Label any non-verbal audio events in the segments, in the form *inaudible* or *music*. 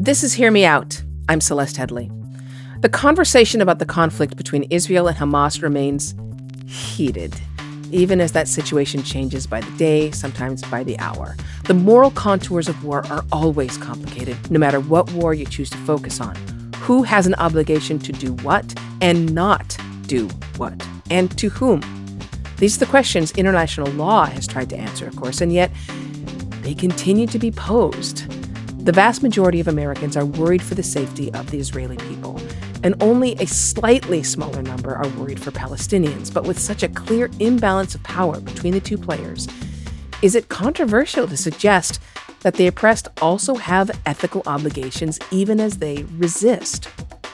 This is Hear Me Out. I'm Celeste Headlee. The conversation about the conflict between Israel and Hamas remains heated, even as that situation changes by the day, sometimes by the hour. The moral contours of war are always complicated, no matter what war you choose to focus on. Who has an obligation to do what and not do what? And to whom? These are the questions international law has tried to answer, of course, and yet they continue to be posed. The vast majority of Americans are worried for the safety of the Israeli people, and only a slightly smaller number are worried for Palestinians. But with such a clear imbalance of power between the two players, is it controversial to suggest that the oppressed also have ethical obligations even as they resist?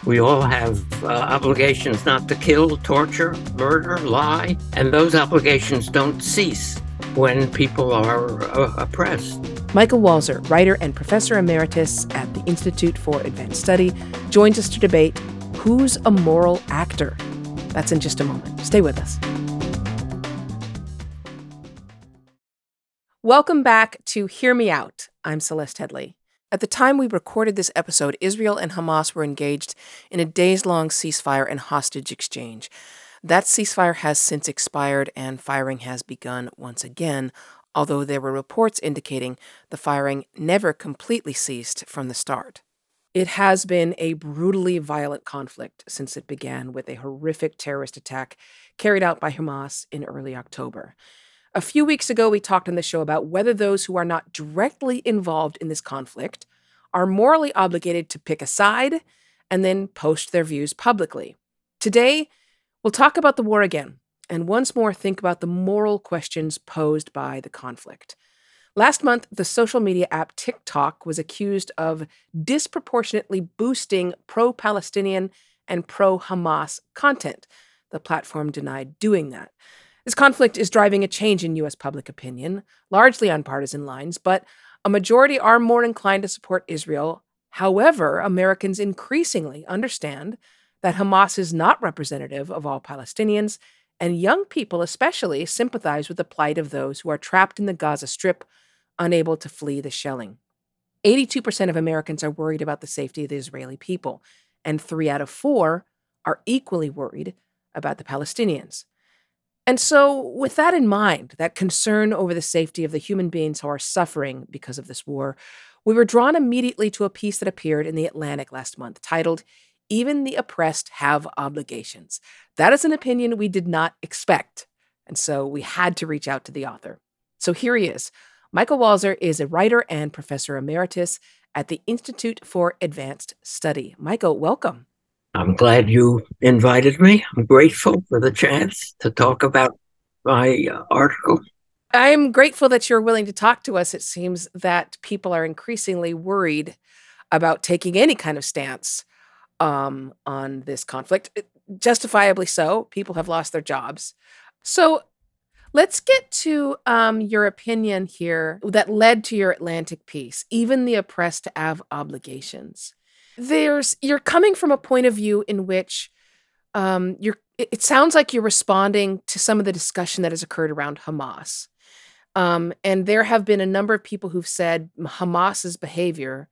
We all have uh, obligations not to kill, torture, murder, lie, and those obligations don't cease when people are uh, oppressed. Michael Walzer, writer and professor emeritus at the Institute for Advanced Study, joins us to debate who's a moral actor. That's in just a moment. Stay with us. Welcome back to Hear Me Out. I'm Celeste Headlee. At the time we recorded this episode, Israel and Hamas were engaged in a days long ceasefire and hostage exchange. That ceasefire has since expired and firing has begun once again, although there were reports indicating the firing never completely ceased from the start. It has been a brutally violent conflict since it began with a horrific terrorist attack carried out by Hamas in early October. A few weeks ago, we talked on the show about whether those who are not directly involved in this conflict are morally obligated to pick a side and then post their views publicly. Today, We'll talk about the war again, and once more think about the moral questions posed by the conflict. Last month, the social media app TikTok was accused of disproportionately boosting pro Palestinian and pro Hamas content. The platform denied doing that. This conflict is driving a change in U.S. public opinion, largely on partisan lines, but a majority are more inclined to support Israel. However, Americans increasingly understand that Hamas is not representative of all Palestinians, and young people especially sympathize with the plight of those who are trapped in the Gaza Strip, unable to flee the shelling. 82% of Americans are worried about the safety of the Israeli people, and three out of four are equally worried about the Palestinians. And so, with that in mind, that concern over the safety of the human beings who are suffering because of this war, we were drawn immediately to a piece that appeared in The Atlantic last month titled even the oppressed have obligations. That is an opinion we did not expect. And so we had to reach out to the author. So here he is. Michael Walzer is a writer and professor emeritus at the Institute for Advanced Study. Michael, welcome. I'm glad you invited me. I'm grateful for the chance to talk about my uh, article. I'm grateful that you're willing to talk to us. It seems that people are increasingly worried about taking any kind of stance um, on this conflict. Justifiably so. People have lost their jobs. So let's get to um, your opinion here that led to your Atlantic piece. Even the oppressed have obligations. There's you're coming from a point of view in which um, you're. It sounds like you're responding to some of the discussion that has occurred around Hamas. Um, and there have been a number of people who've said Hamas's behavior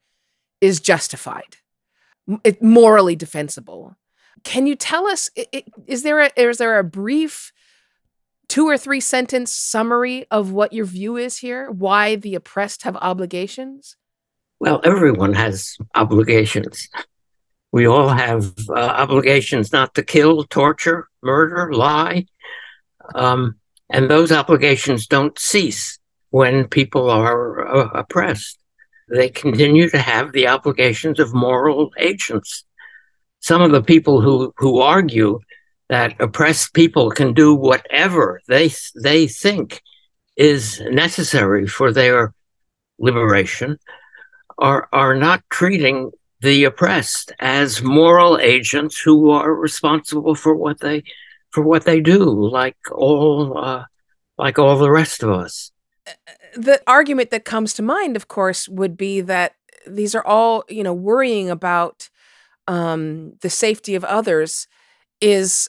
is justified it, morally defensible. Can you tell us? Is there a is there a brief two or three sentence summary of what your view is here? Why the oppressed have obligations? Well, everyone has obligations. We all have uh, obligations not to kill, torture, murder, lie. Um, and those obligations don't cease when people are uh, oppressed they continue to have the obligations of moral agents. Some of the people who, who argue that oppressed people can do whatever they they think is necessary for their liberation are are not treating the oppressed as moral agents who are responsible for what they for what they do like all uh, like all the rest of us the argument that comes to mind, of course, would be that these are all, you know, worrying about um, the safety of others is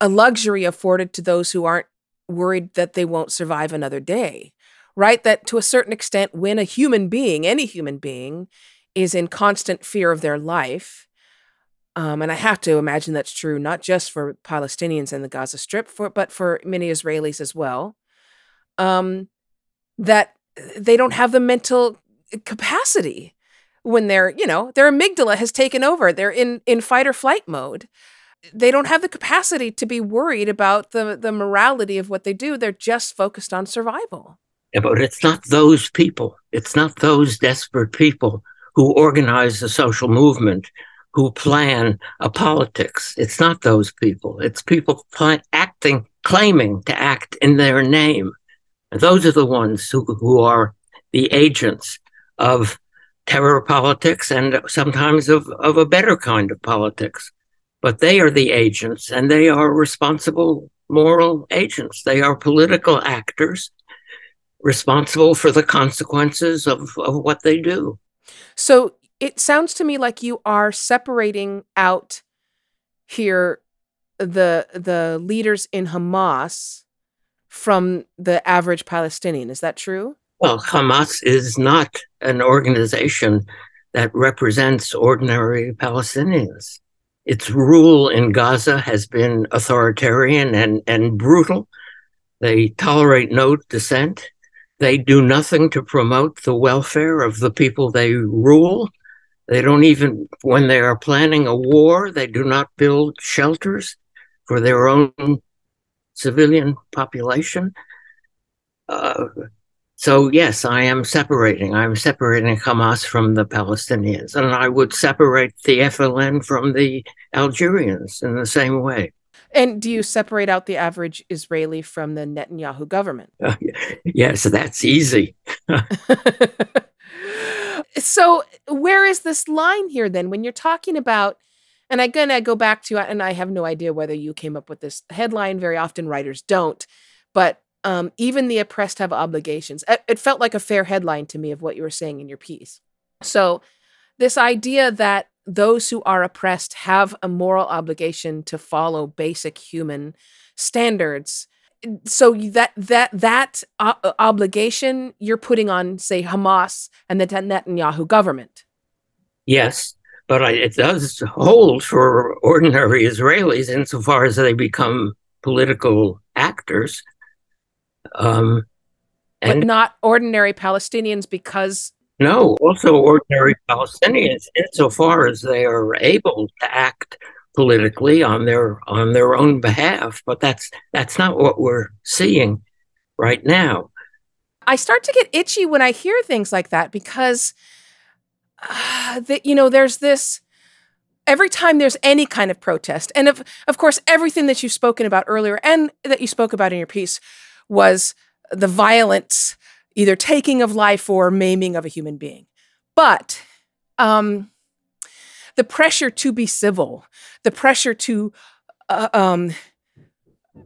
a luxury afforded to those who aren't worried that they won't survive another day, right? That to a certain extent, when a human being, any human being, is in constant fear of their life. Um, and I have to imagine that's true not just for Palestinians in the Gaza Strip, for but for many Israelis as well. Um, that they don't have the mental capacity when they're, you know, their amygdala has taken over. They're in in fight or flight mode. They don't have the capacity to be worried about the the morality of what they do. They're just focused on survival. Yeah, but it's not those people. It's not those desperate people who organize the social movement, who plan a politics. It's not those people. It's people acting, claiming to act in their name. Those are the ones who, who are the agents of terror politics and sometimes of, of a better kind of politics. But they are the agents and they are responsible moral agents. They are political actors responsible for the consequences of, of what they do. So it sounds to me like you are separating out here the the leaders in Hamas from the average Palestinian. Is that true? Well, Hamas is not an organization that represents ordinary Palestinians. Its rule in Gaza has been authoritarian and, and brutal. They tolerate no dissent. They do nothing to promote the welfare of the people they rule. They don't even, when they are planning a war, they do not build shelters for their own civilian population. Uh, so, yes, I am separating. I'm separating Hamas from the Palestinians, and I would separate the FLN from the Algerians in the same way. And do you separate out the average Israeli from the Netanyahu government? Uh, *laughs* yes, that's easy. *laughs* so, where is this line here then when you're talking about? And again, I go back to, and I have no idea whether you came up with this headline. Very often, writers don't. But um, even the oppressed have obligations. It felt like a fair headline to me of what you were saying in your piece. So, this idea that those who are oppressed have a moral obligation to follow basic human standards so that that that uh, obligation you're putting on say Hamas and the Netanyahu government yes but I, it does hold for ordinary Israelis insofar as they become political actors um, and but not ordinary Palestinians because no, also ordinary Palestinians, insofar as they are able to act politically on their on their own behalf. But that's that's not what we're seeing right now. I start to get itchy when I hear things like that because uh, that you know there's this every time there's any kind of protest, and of of course everything that you've spoken about earlier and that you spoke about in your piece was the violence either taking of life or maiming of a human being. But um, the pressure to be civil, the pressure to uh, um,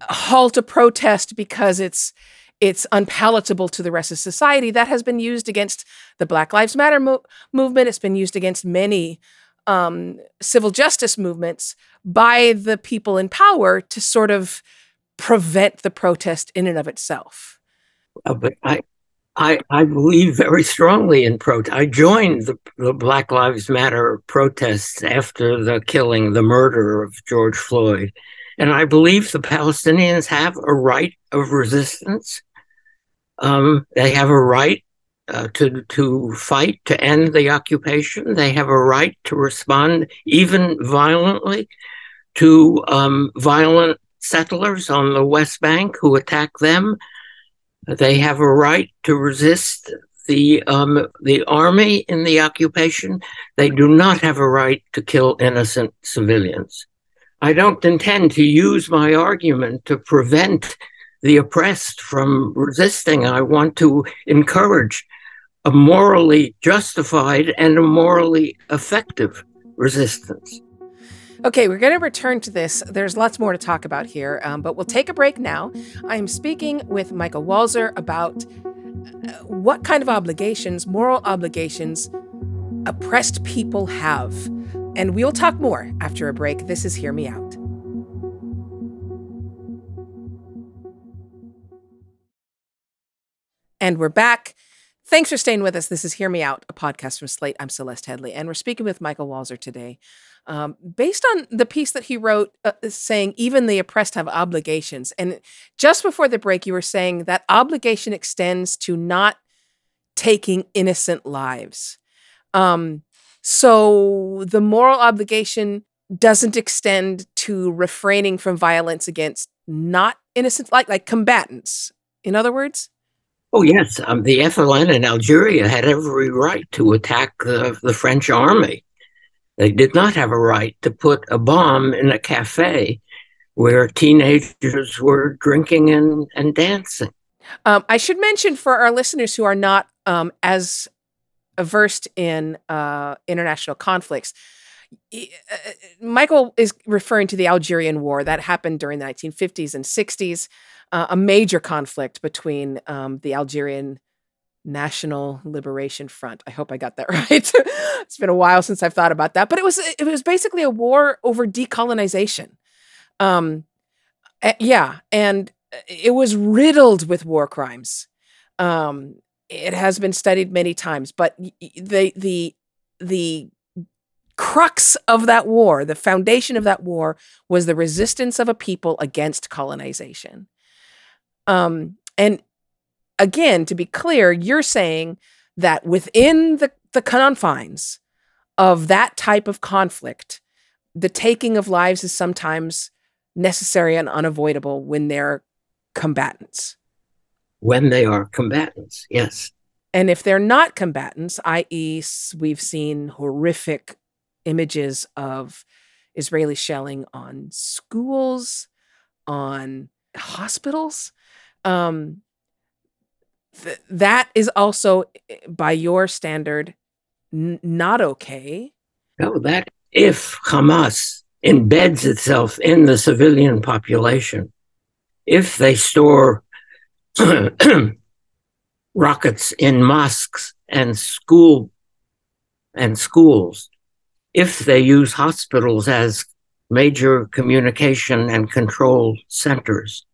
halt a protest because it's it's unpalatable to the rest of society. That has been used against the Black Lives Matter mo- movement. It's been used against many um, civil justice movements by the people in power to sort of prevent the protest in and of itself. Uh, but I, I, I believe very strongly in protest. I joined the, the, Black Lives Matter protests after the killing, the murder of George Floyd. And I believe the Palestinians have a right of resistance. Um, they have a right uh, to, to fight to end the occupation. They have a right to respond, even violently, to um, violent settlers on the West Bank who attack them they have a right to resist the um, the army in the occupation. They do not have a right to kill innocent civilians. I don't intend to use my argument to prevent the oppressed from resisting. I want to encourage a morally justified and a morally effective resistance. Okay, we're going to return to this. There's lots more to talk about here, um, but we'll take a break now. I'm speaking with Michael Walzer about uh, what kind of obligations, moral obligations, oppressed people have. And we'll talk more after a break. This is Hear Me Out. And we're back. Thanks for staying with us. This is Hear Me Out, a podcast from Slate. I'm Celeste Headlee, and we're speaking with Michael Walzer today. Um, based on the piece that he wrote uh, saying even the oppressed have obligations. And just before the break, you were saying that obligation extends to not taking innocent lives. Um, so the moral obligation doesn't extend to refraining from violence against not innocent, like like combatants. In other words. Oh yes, um, the FLN in Algeria had every right to attack the, the French army. They did not have a right to put a bomb in a cafe where teenagers were drinking and, and dancing. Um, I should mention for our listeners who are not um, as versed in uh, international conflicts, uh, Michael is referring to the Algerian War that happened during the 1950s and 60s, uh, a major conflict between um, the Algerian National Liberation Front. I hope I got that *laughs* right. it's been a while since I've thought about that, but it was it was basically a war over decolonization. Um, yeah, and it was riddled with war crimes. Um, it has been studied many times, but the the the crux of that war, the foundation of that war, was the resistance of a people against colonization. Um, and again, to be clear, you're saying that within the, the confines of that type of conflict, the taking of lives is sometimes necessary and unavoidable when they're combatants. When they are combatants, yes. And if they're not combatants, i.e., we've seen horrific images of Israeli shelling on schools, on hospitals. Um, th- that is also, eh, by your standard, n- not okay. No, that if Hamas embeds itself in the civilian population, if they store *clears throat* rockets in mosques and school and schools, if they use hospitals as major communication and control centers,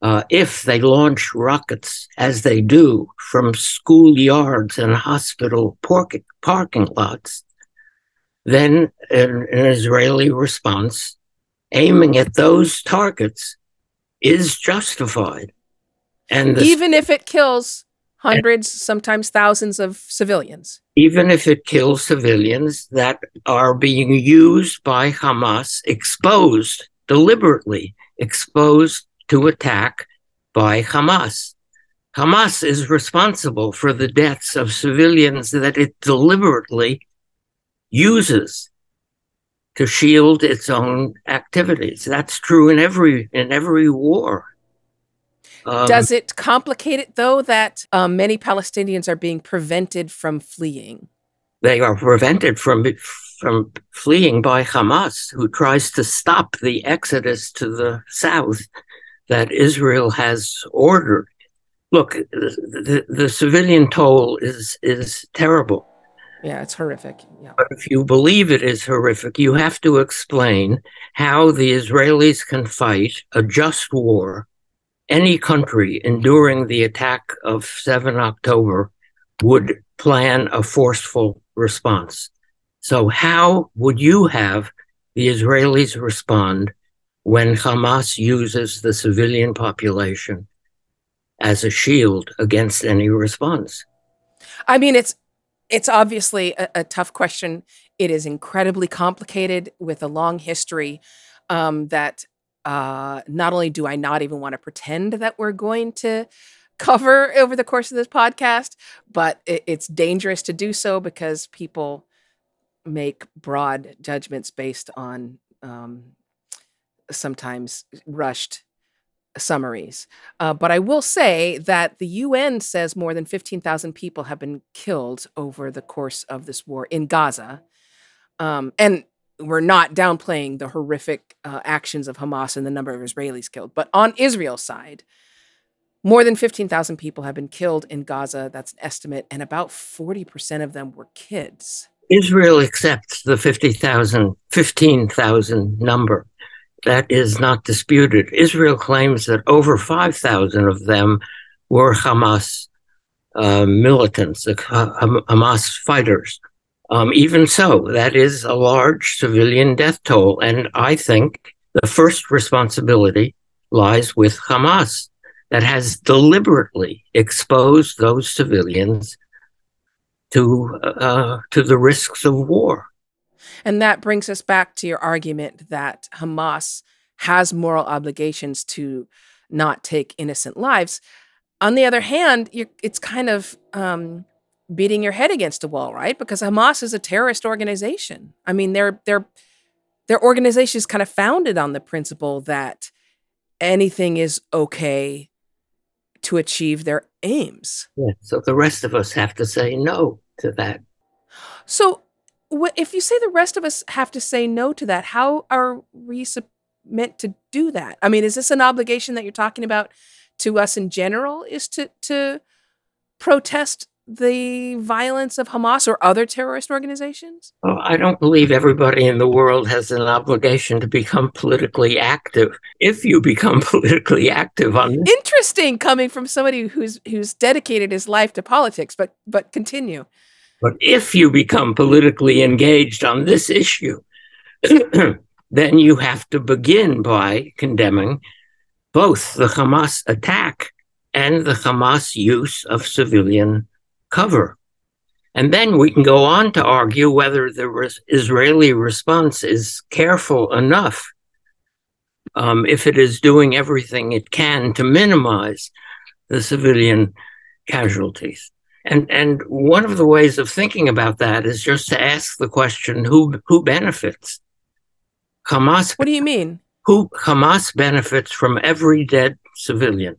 uh, if they launch rockets as they do from schoolyards and hospital park- parking lots, then an, an Israeli response aiming at those targets is justified. And even if it kills hundreds, sometimes thousands of civilians. Even if it kills civilians that are being used by Hamas, exposed, deliberately exposed to attack by Hamas. Hamas is responsible for the deaths of civilians that it deliberately uses to shield its own activities. That's true in every in every war. Um, Does it complicate it though that um, many Palestinians are being prevented from fleeing? They are prevented from from fleeing by Hamas, who tries to stop the exodus to the south that Israel has ordered. Look, the, the, civilian toll is is terrible. Yeah, it's horrific. Yeah. But if you believe it is horrific, you have to explain how the Israelis can fight a just war any country enduring the attack of 7 October would plan a forceful response. So, how would you have the Israelis respond when Hamas uses the civilian population as a shield against any response? I mean, it's it's obviously a, a tough question. It is incredibly complicated with a long history um, that uh, not only do I not even want to pretend that we're going to cover over the course of this podcast, but it, it's dangerous to do so because people make broad judgments based on um, sometimes rushed summaries. Uh, but I will say that the UN says more than 15,000 people have been killed over the course of this war in Gaza. Um, and we're not downplaying the horrific uh, actions of Hamas and the number of Israelis killed. But on Israel's side, more than 15,000 people have been killed in Gaza. That's an estimate. And about 40% of them were kids. Israel accepts the 50,000, 15,000 number. That is not disputed. Israel claims that over 5,000 of them were Hamas uh, militants, Hamas fighters. Um, even so, that is a large civilian death toll. And I think the first responsibility lies with Hamas that has deliberately exposed those civilians to uh, to the risks of war. And that brings us back to your argument that Hamas has moral obligations to not take innocent lives. On the other hand, it's kind of um, beating your head against a wall, right? Because Hamas is a terrorist organization. I mean, their their their organization is kind of founded on the principle that anything is okay to achieve their aims. Yeah, so the rest of us have to say no to that. So, if you say the rest of us have to say no to that, how are we meant to do that? I mean, is this an obligation that you're talking about to us in general? Is to to protest the violence of Hamas or other terrorist organizations? Well, I don't believe everybody in the world has an obligation to become politically active. If you become *laughs* politically active on this. Interesting coming from somebody who's who's dedicated his life to politics, but but continue. But if you become politically engaged on this issue, *clears throat* then you have to begin by condemning both the Hamas attack and the Hamas use of civilian cover. And then we can go on to argue whether the Israeli response is careful enough, um, if it is doing everything it can to minimize the civilian casualties. And and one of the ways of thinking about that is just to ask the question who who benefits? Hamas What do you mean? Who Hamas benefits from every dead civilian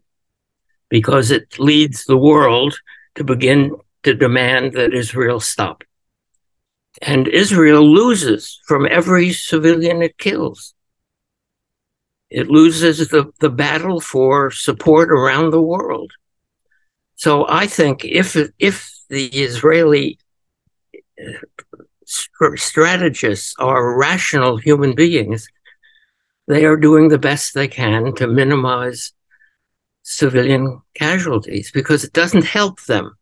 because it leads the world to begin to demand that Israel stop. And Israel loses from every civilian it kills. It loses the, the battle for support around the world. So I think if if the Israeli uh, strategists are rational human beings, they are doing the best they can to minimize civilian casualties because it doesn't help them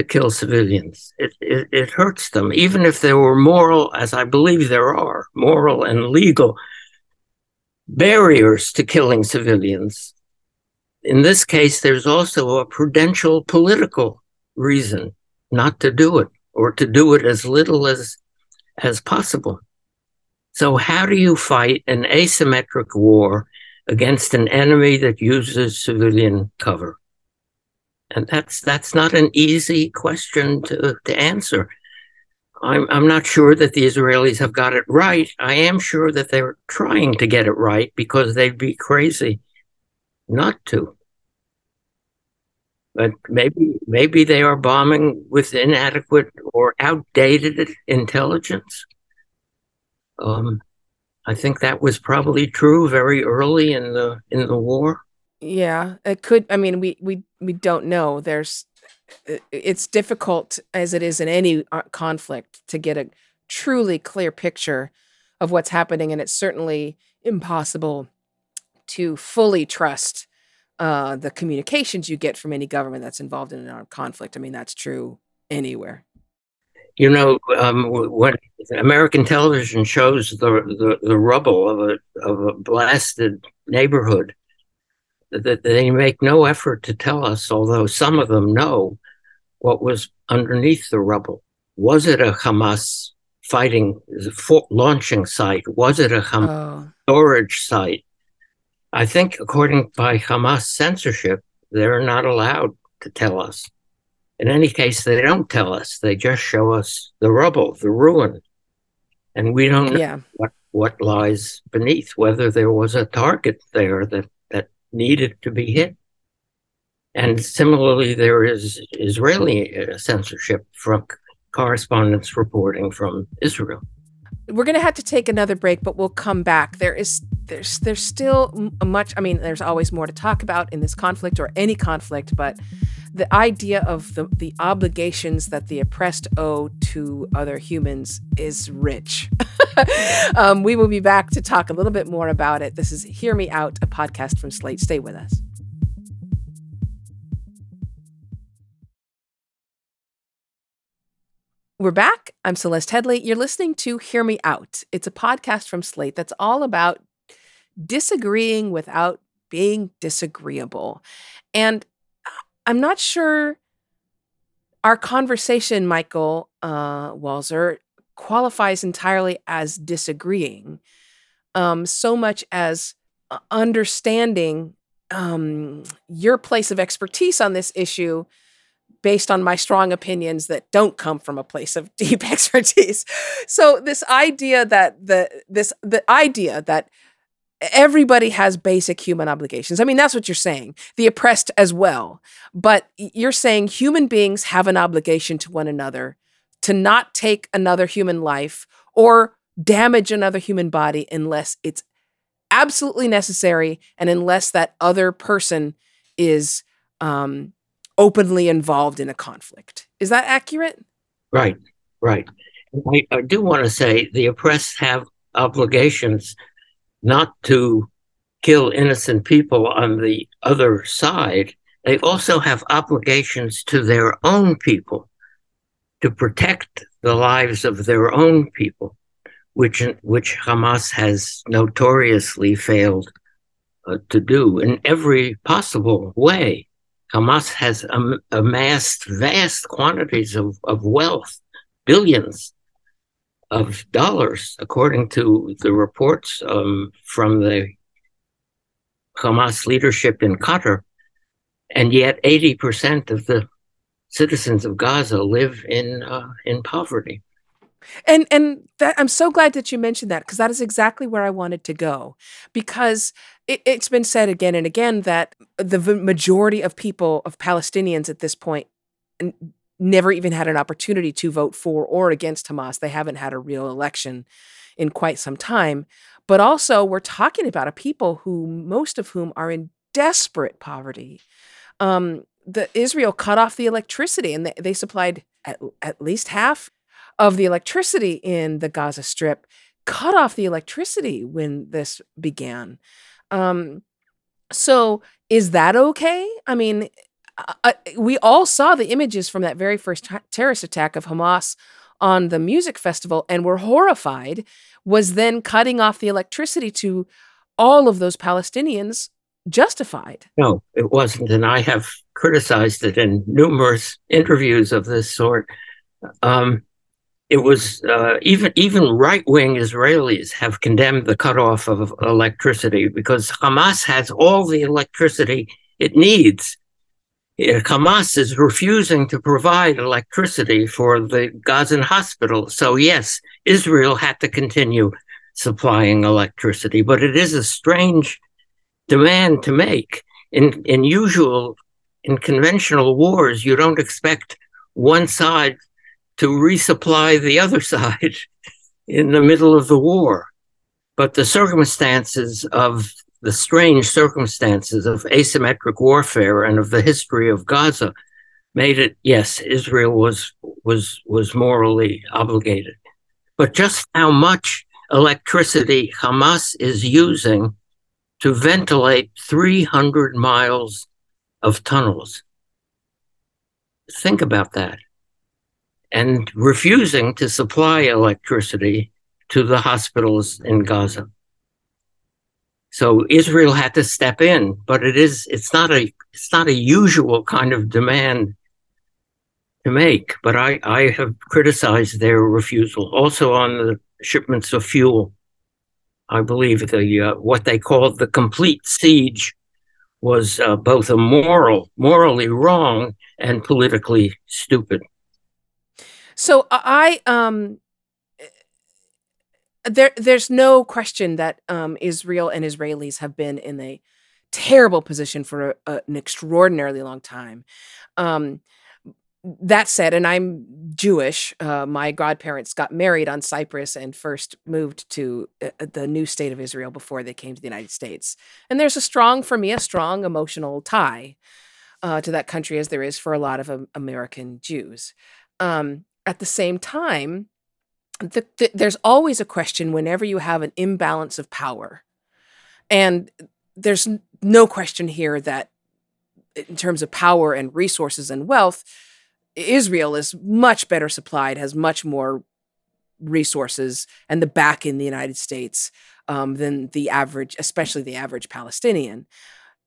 to kill civilians. It, it, it hurts them, even if there were moral, as I believe there are, moral and legal barriers to killing civilians. In this case, there's also a prudential political reason not to do it or to do it as little as as possible. So how do you fight an asymmetric war against an enemy that uses civilian cover? And that's that's not an easy question to, to answer. I'm I'm not sure that the Israelis have got it right. I am sure that they're trying to get it right because they'd be crazy not to. But maybe maybe they are bombing with inadequate or outdated intelligence. Um, I think that was probably true very early in the in the war. Yeah, it could. I mean, we we we don't know. There's, it's difficult as it is in any uh, conflict to get a truly clear picture of what's happening, and it's certainly impossible to fully trust uh, the communications you get from any government that's involved in an armed conflict. I mean, that's true anywhere. You know, um, when American television shows the, the, the rubble of a of a blasted neighborhood, that they make no effort to tell us, although some of them know what was underneath the rubble. Was it a Hamas fighting launching site? Was it a Hamas oh. storage site? I think, according by Hamas censorship, they're not allowed to tell us. In any case, they don't tell us. They just show us the rubble, the ruin, and we don't know yeah. what what lies beneath. Whether there was a target there that that needed to be hit. And similarly, there is Israeli uh, censorship from correspondence reporting from Israel. We're going to have to take another break, but we'll come back. There is there's there's still much. I mean, there's always more to talk about in this conflict or any conflict, but the idea of the, the obligations that the oppressed owe to other humans is rich. *laughs* um, we will be back to talk a little bit more about it. This is Hear Me Out, a podcast from Slate. Stay with us. We're back. I'm Celeste Headlee. You're listening to Hear Me Out. It's a podcast from Slate that's all about disagreeing without being disagreeable. And I'm not sure our conversation, Michael uh, Walzer, qualifies entirely as disagreeing um, so much as uh, understanding um, your place of expertise on this issue based on my strong opinions that don't come from a place of *laughs* deep expertise. So this idea that the this the idea that everybody has basic human obligations. I mean, that's what you're saying. The oppressed as well. But you're saying human beings have an obligation to one another to not take another human life or damage another human body unless it's absolutely necessary and unless that other person is um, openly involved in a conflict. Is that accurate? Right, right. I, I do want to say the oppressed have obligations not to kill innocent people on the other side. They also have obligations to their own people to protect the lives of their own people, which which Hamas has notoriously failed uh, to do in every possible way. Hamas has am- amassed vast quantities of, of wealth, billions of dollars, according to the reports um, from the Hamas leadership in Qatar. And yet, 80% of the citizens of Gaza live in uh, in poverty. And and that, I'm so glad that you mentioned that because that is exactly where I wanted to go. Because it, it's been said again and again that the majority of people of Palestinians at this point never even had an opportunity to vote for or against Hamas. They haven't had a real election in quite some time. But also, we're talking about a people who most of whom are in desperate poverty. Um, the Israel cut off the electricity, and they, they supplied at, at least half of the electricity in the Gaza Strip. Cut off the electricity when this began. Um, so is that okay? I mean, we all saw the images from that very first t- terrorist attack of Hamas on the music festival and were horrified. Was then cutting off the electricity to all of those Palestinians justified? No, it wasn't. And I have criticized it in numerous interviews of this sort. Um, it was uh, even even right wing Israelis have condemned the cutoff of electricity because Hamas has all the electricity it needs. Hamas is refusing to provide electricity for the Gazan hospital. So yes, Israel had to continue supplying electricity, but it is a strange demand to make. In in usual in conventional wars, you don't expect one side to resupply the other *laughs* side in the middle of the war. But the circumstances of the strange circumstances of asymmetric warfare and of the history of Gaza made it yes Israel was was was morally obligated. But just how much electricity Hamas is using to ventilate 300 miles of tunnels. Think about that. And refusing to supply electricity to the hospitals in Gaza. So Israel had to step in, but it is it's not a it's not a usual kind of demand to make. But I, I have criticized their refusal. Also on the shipments of fuel. I believe the uh, what they called the complete siege was uh, both a moral, morally wrong and politically stupid. So I um there there's no question that um, Israel and Israelis have been in a terrible position for a, a, an extraordinarily long time. Um, that said, and I'm Jewish. Uh, my godparents got married on Cyprus and first moved to uh, the new state of Israel before they came to the United States. And there's a strong, for me, a strong emotional tie uh, to that country as there is for a lot of American Jews. Um, at the same time, the, the, there's always a question whenever you have an imbalance of power. And there's no question here that, in terms of power and resources and wealth, Israel is much better supplied, has much more resources and the back in the United States um, than the average, especially the average Palestinian.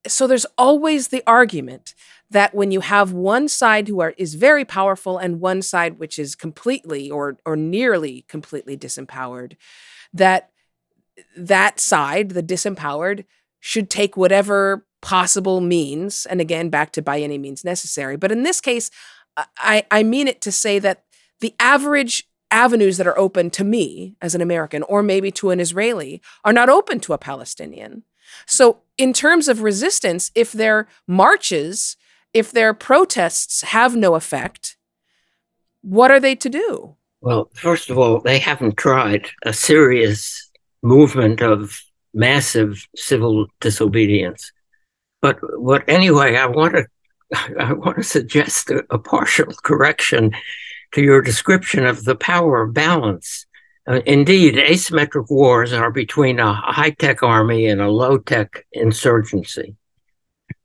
So there's always the argument that when you have one side who are is very powerful and one side which is completely or or nearly completely disempowered, that that side, the disempowered, should take whatever possible means, and again back to by any means necessary. But in this case, I, I mean it to say that the average avenues that are open to me as an American or maybe to an Israeli are not open to a Palestinian. So, in terms of resistance, if their marches, if their protests have no effect, what are they to do? Well, first of all, they haven't tried a serious movement of massive civil disobedience. But what anyway, I want to *laughs* I want to suggest a, a partial correction to your description of the power of balance. Uh, indeed, asymmetric wars are between a high tech army and a low tech insurgency.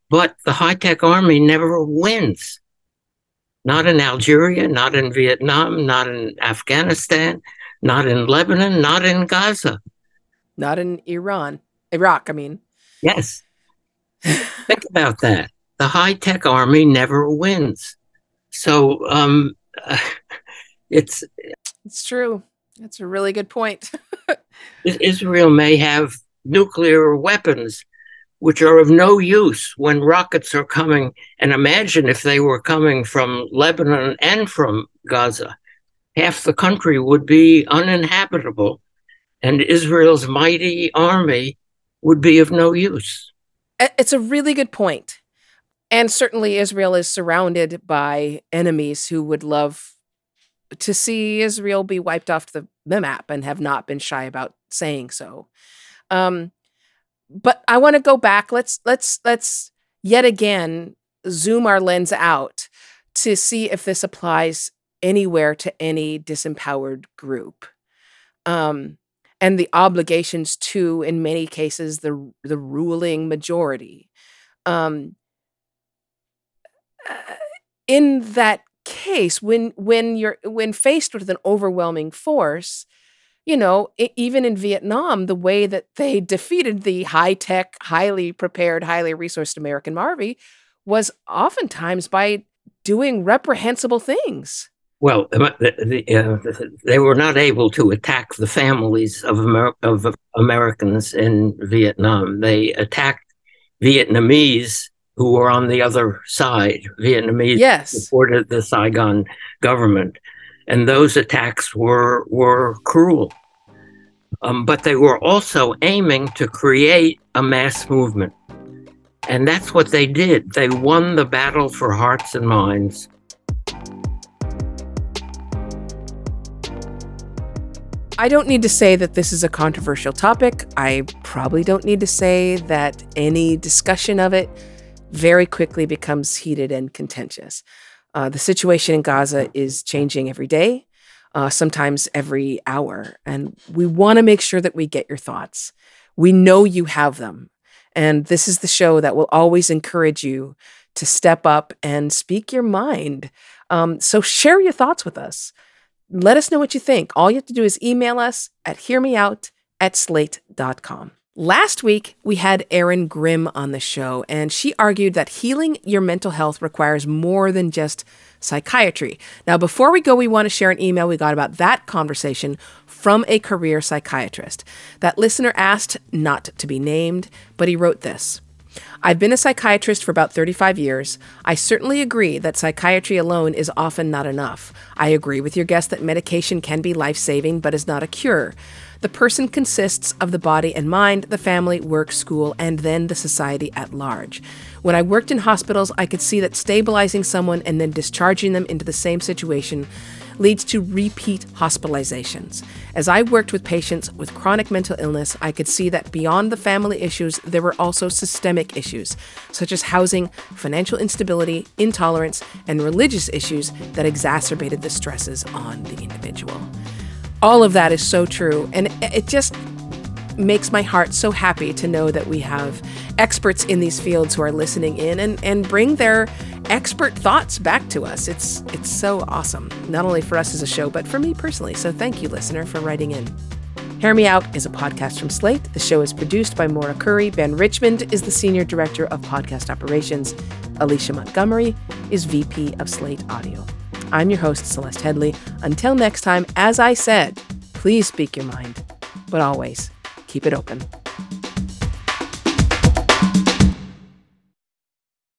But the high tech army never wins. Not in Algeria, not in Vietnam, not in Afghanistan, not in Lebanon, not in Gaza. Not in Iran. Iraq, I mean. Yes. Think about that. The high tech army never wins. So um, *laughs* it's it's true. That's a really good point. *laughs* Israel may have nuclear weapons, which are of no use when rockets are coming. And imagine if they were coming from Lebanon and from Gaza. Half the country would be uninhabitable, and Israel's mighty army would be of no use. It's a really good point. And certainly, Israel is surrounded by enemies who would love to see Israel be wiped off the, the map and have not been shy about saying so. Um, but I want to go back. Let's let's let's yet again zoom our lens out to see if this applies anywhere to any disempowered group. Um, and the obligations to, in many cases, the the ruling majority. Um, uh, in that case when when you're when faced with an overwhelming force you know even in vietnam the way that they *laughs* defeated the high-tech highly prepared highly resourced american marvy was oftentimes by doing reprehensible things. Well the, the, uh, they were not able to attack the families of, Amer- of americans in vietnam. They attacked vietnamese who were on the other side. Vietnamese yes. supported the Saigon government, and those attacks were were cruel. Um, but they were also aiming to create a mass movement, and that's what they did. They won the battle for hearts and minds. I don't need to say that this is a controversial topic. I probably don't need to say that any discussion of it very quickly becomes heated and contentious. Uh, the situation in Gaza is changing every day, uh, sometimes every hour. And we want to make sure that we get your thoughts. We know you have them. And this is the show that will always encourage you to step up and speak your mind. Um, so share your thoughts with us. Let us know what you think. All you have to do is email us at hearmeout at slate.com. Last week, we had Erin Grimm on the show, and she argued that healing your mental health requires more than just psychiatry. Now, before we go, we want to share an email we got about that conversation from a career psychiatrist. That listener asked not to be named, but he wrote this. I've been a psychiatrist for about 35 years. I certainly agree that psychiatry alone is often not enough. I agree with your guest that medication can be life saving, but is not a cure. The person consists of the body and mind, the family, work, school, and then the society at large. When I worked in hospitals, I could see that stabilizing someone and then discharging them into the same situation leads to repeat hospitalizations. As I worked with patients with chronic mental illness, I could see that beyond the family issues, there were also systemic issues, such as housing, financial instability, intolerance, and religious issues that exacerbated the stresses on the individual all of that is so true. And it just makes my heart so happy to know that we have experts in these fields who are listening in and, and bring their expert thoughts back to us. It's it's so awesome, not only for us as a show, but for me personally. So thank you, listener, for writing in. Hear Me Out is a podcast from Slate. The show is produced by Maura Currie. Ben Richmond is the Senior Director of Podcast Operations. Alicia Montgomery is VP of Slate Audio. I'm your host, Celeste Headlee. Until next time, as I said, please speak your mind, but always keep it open.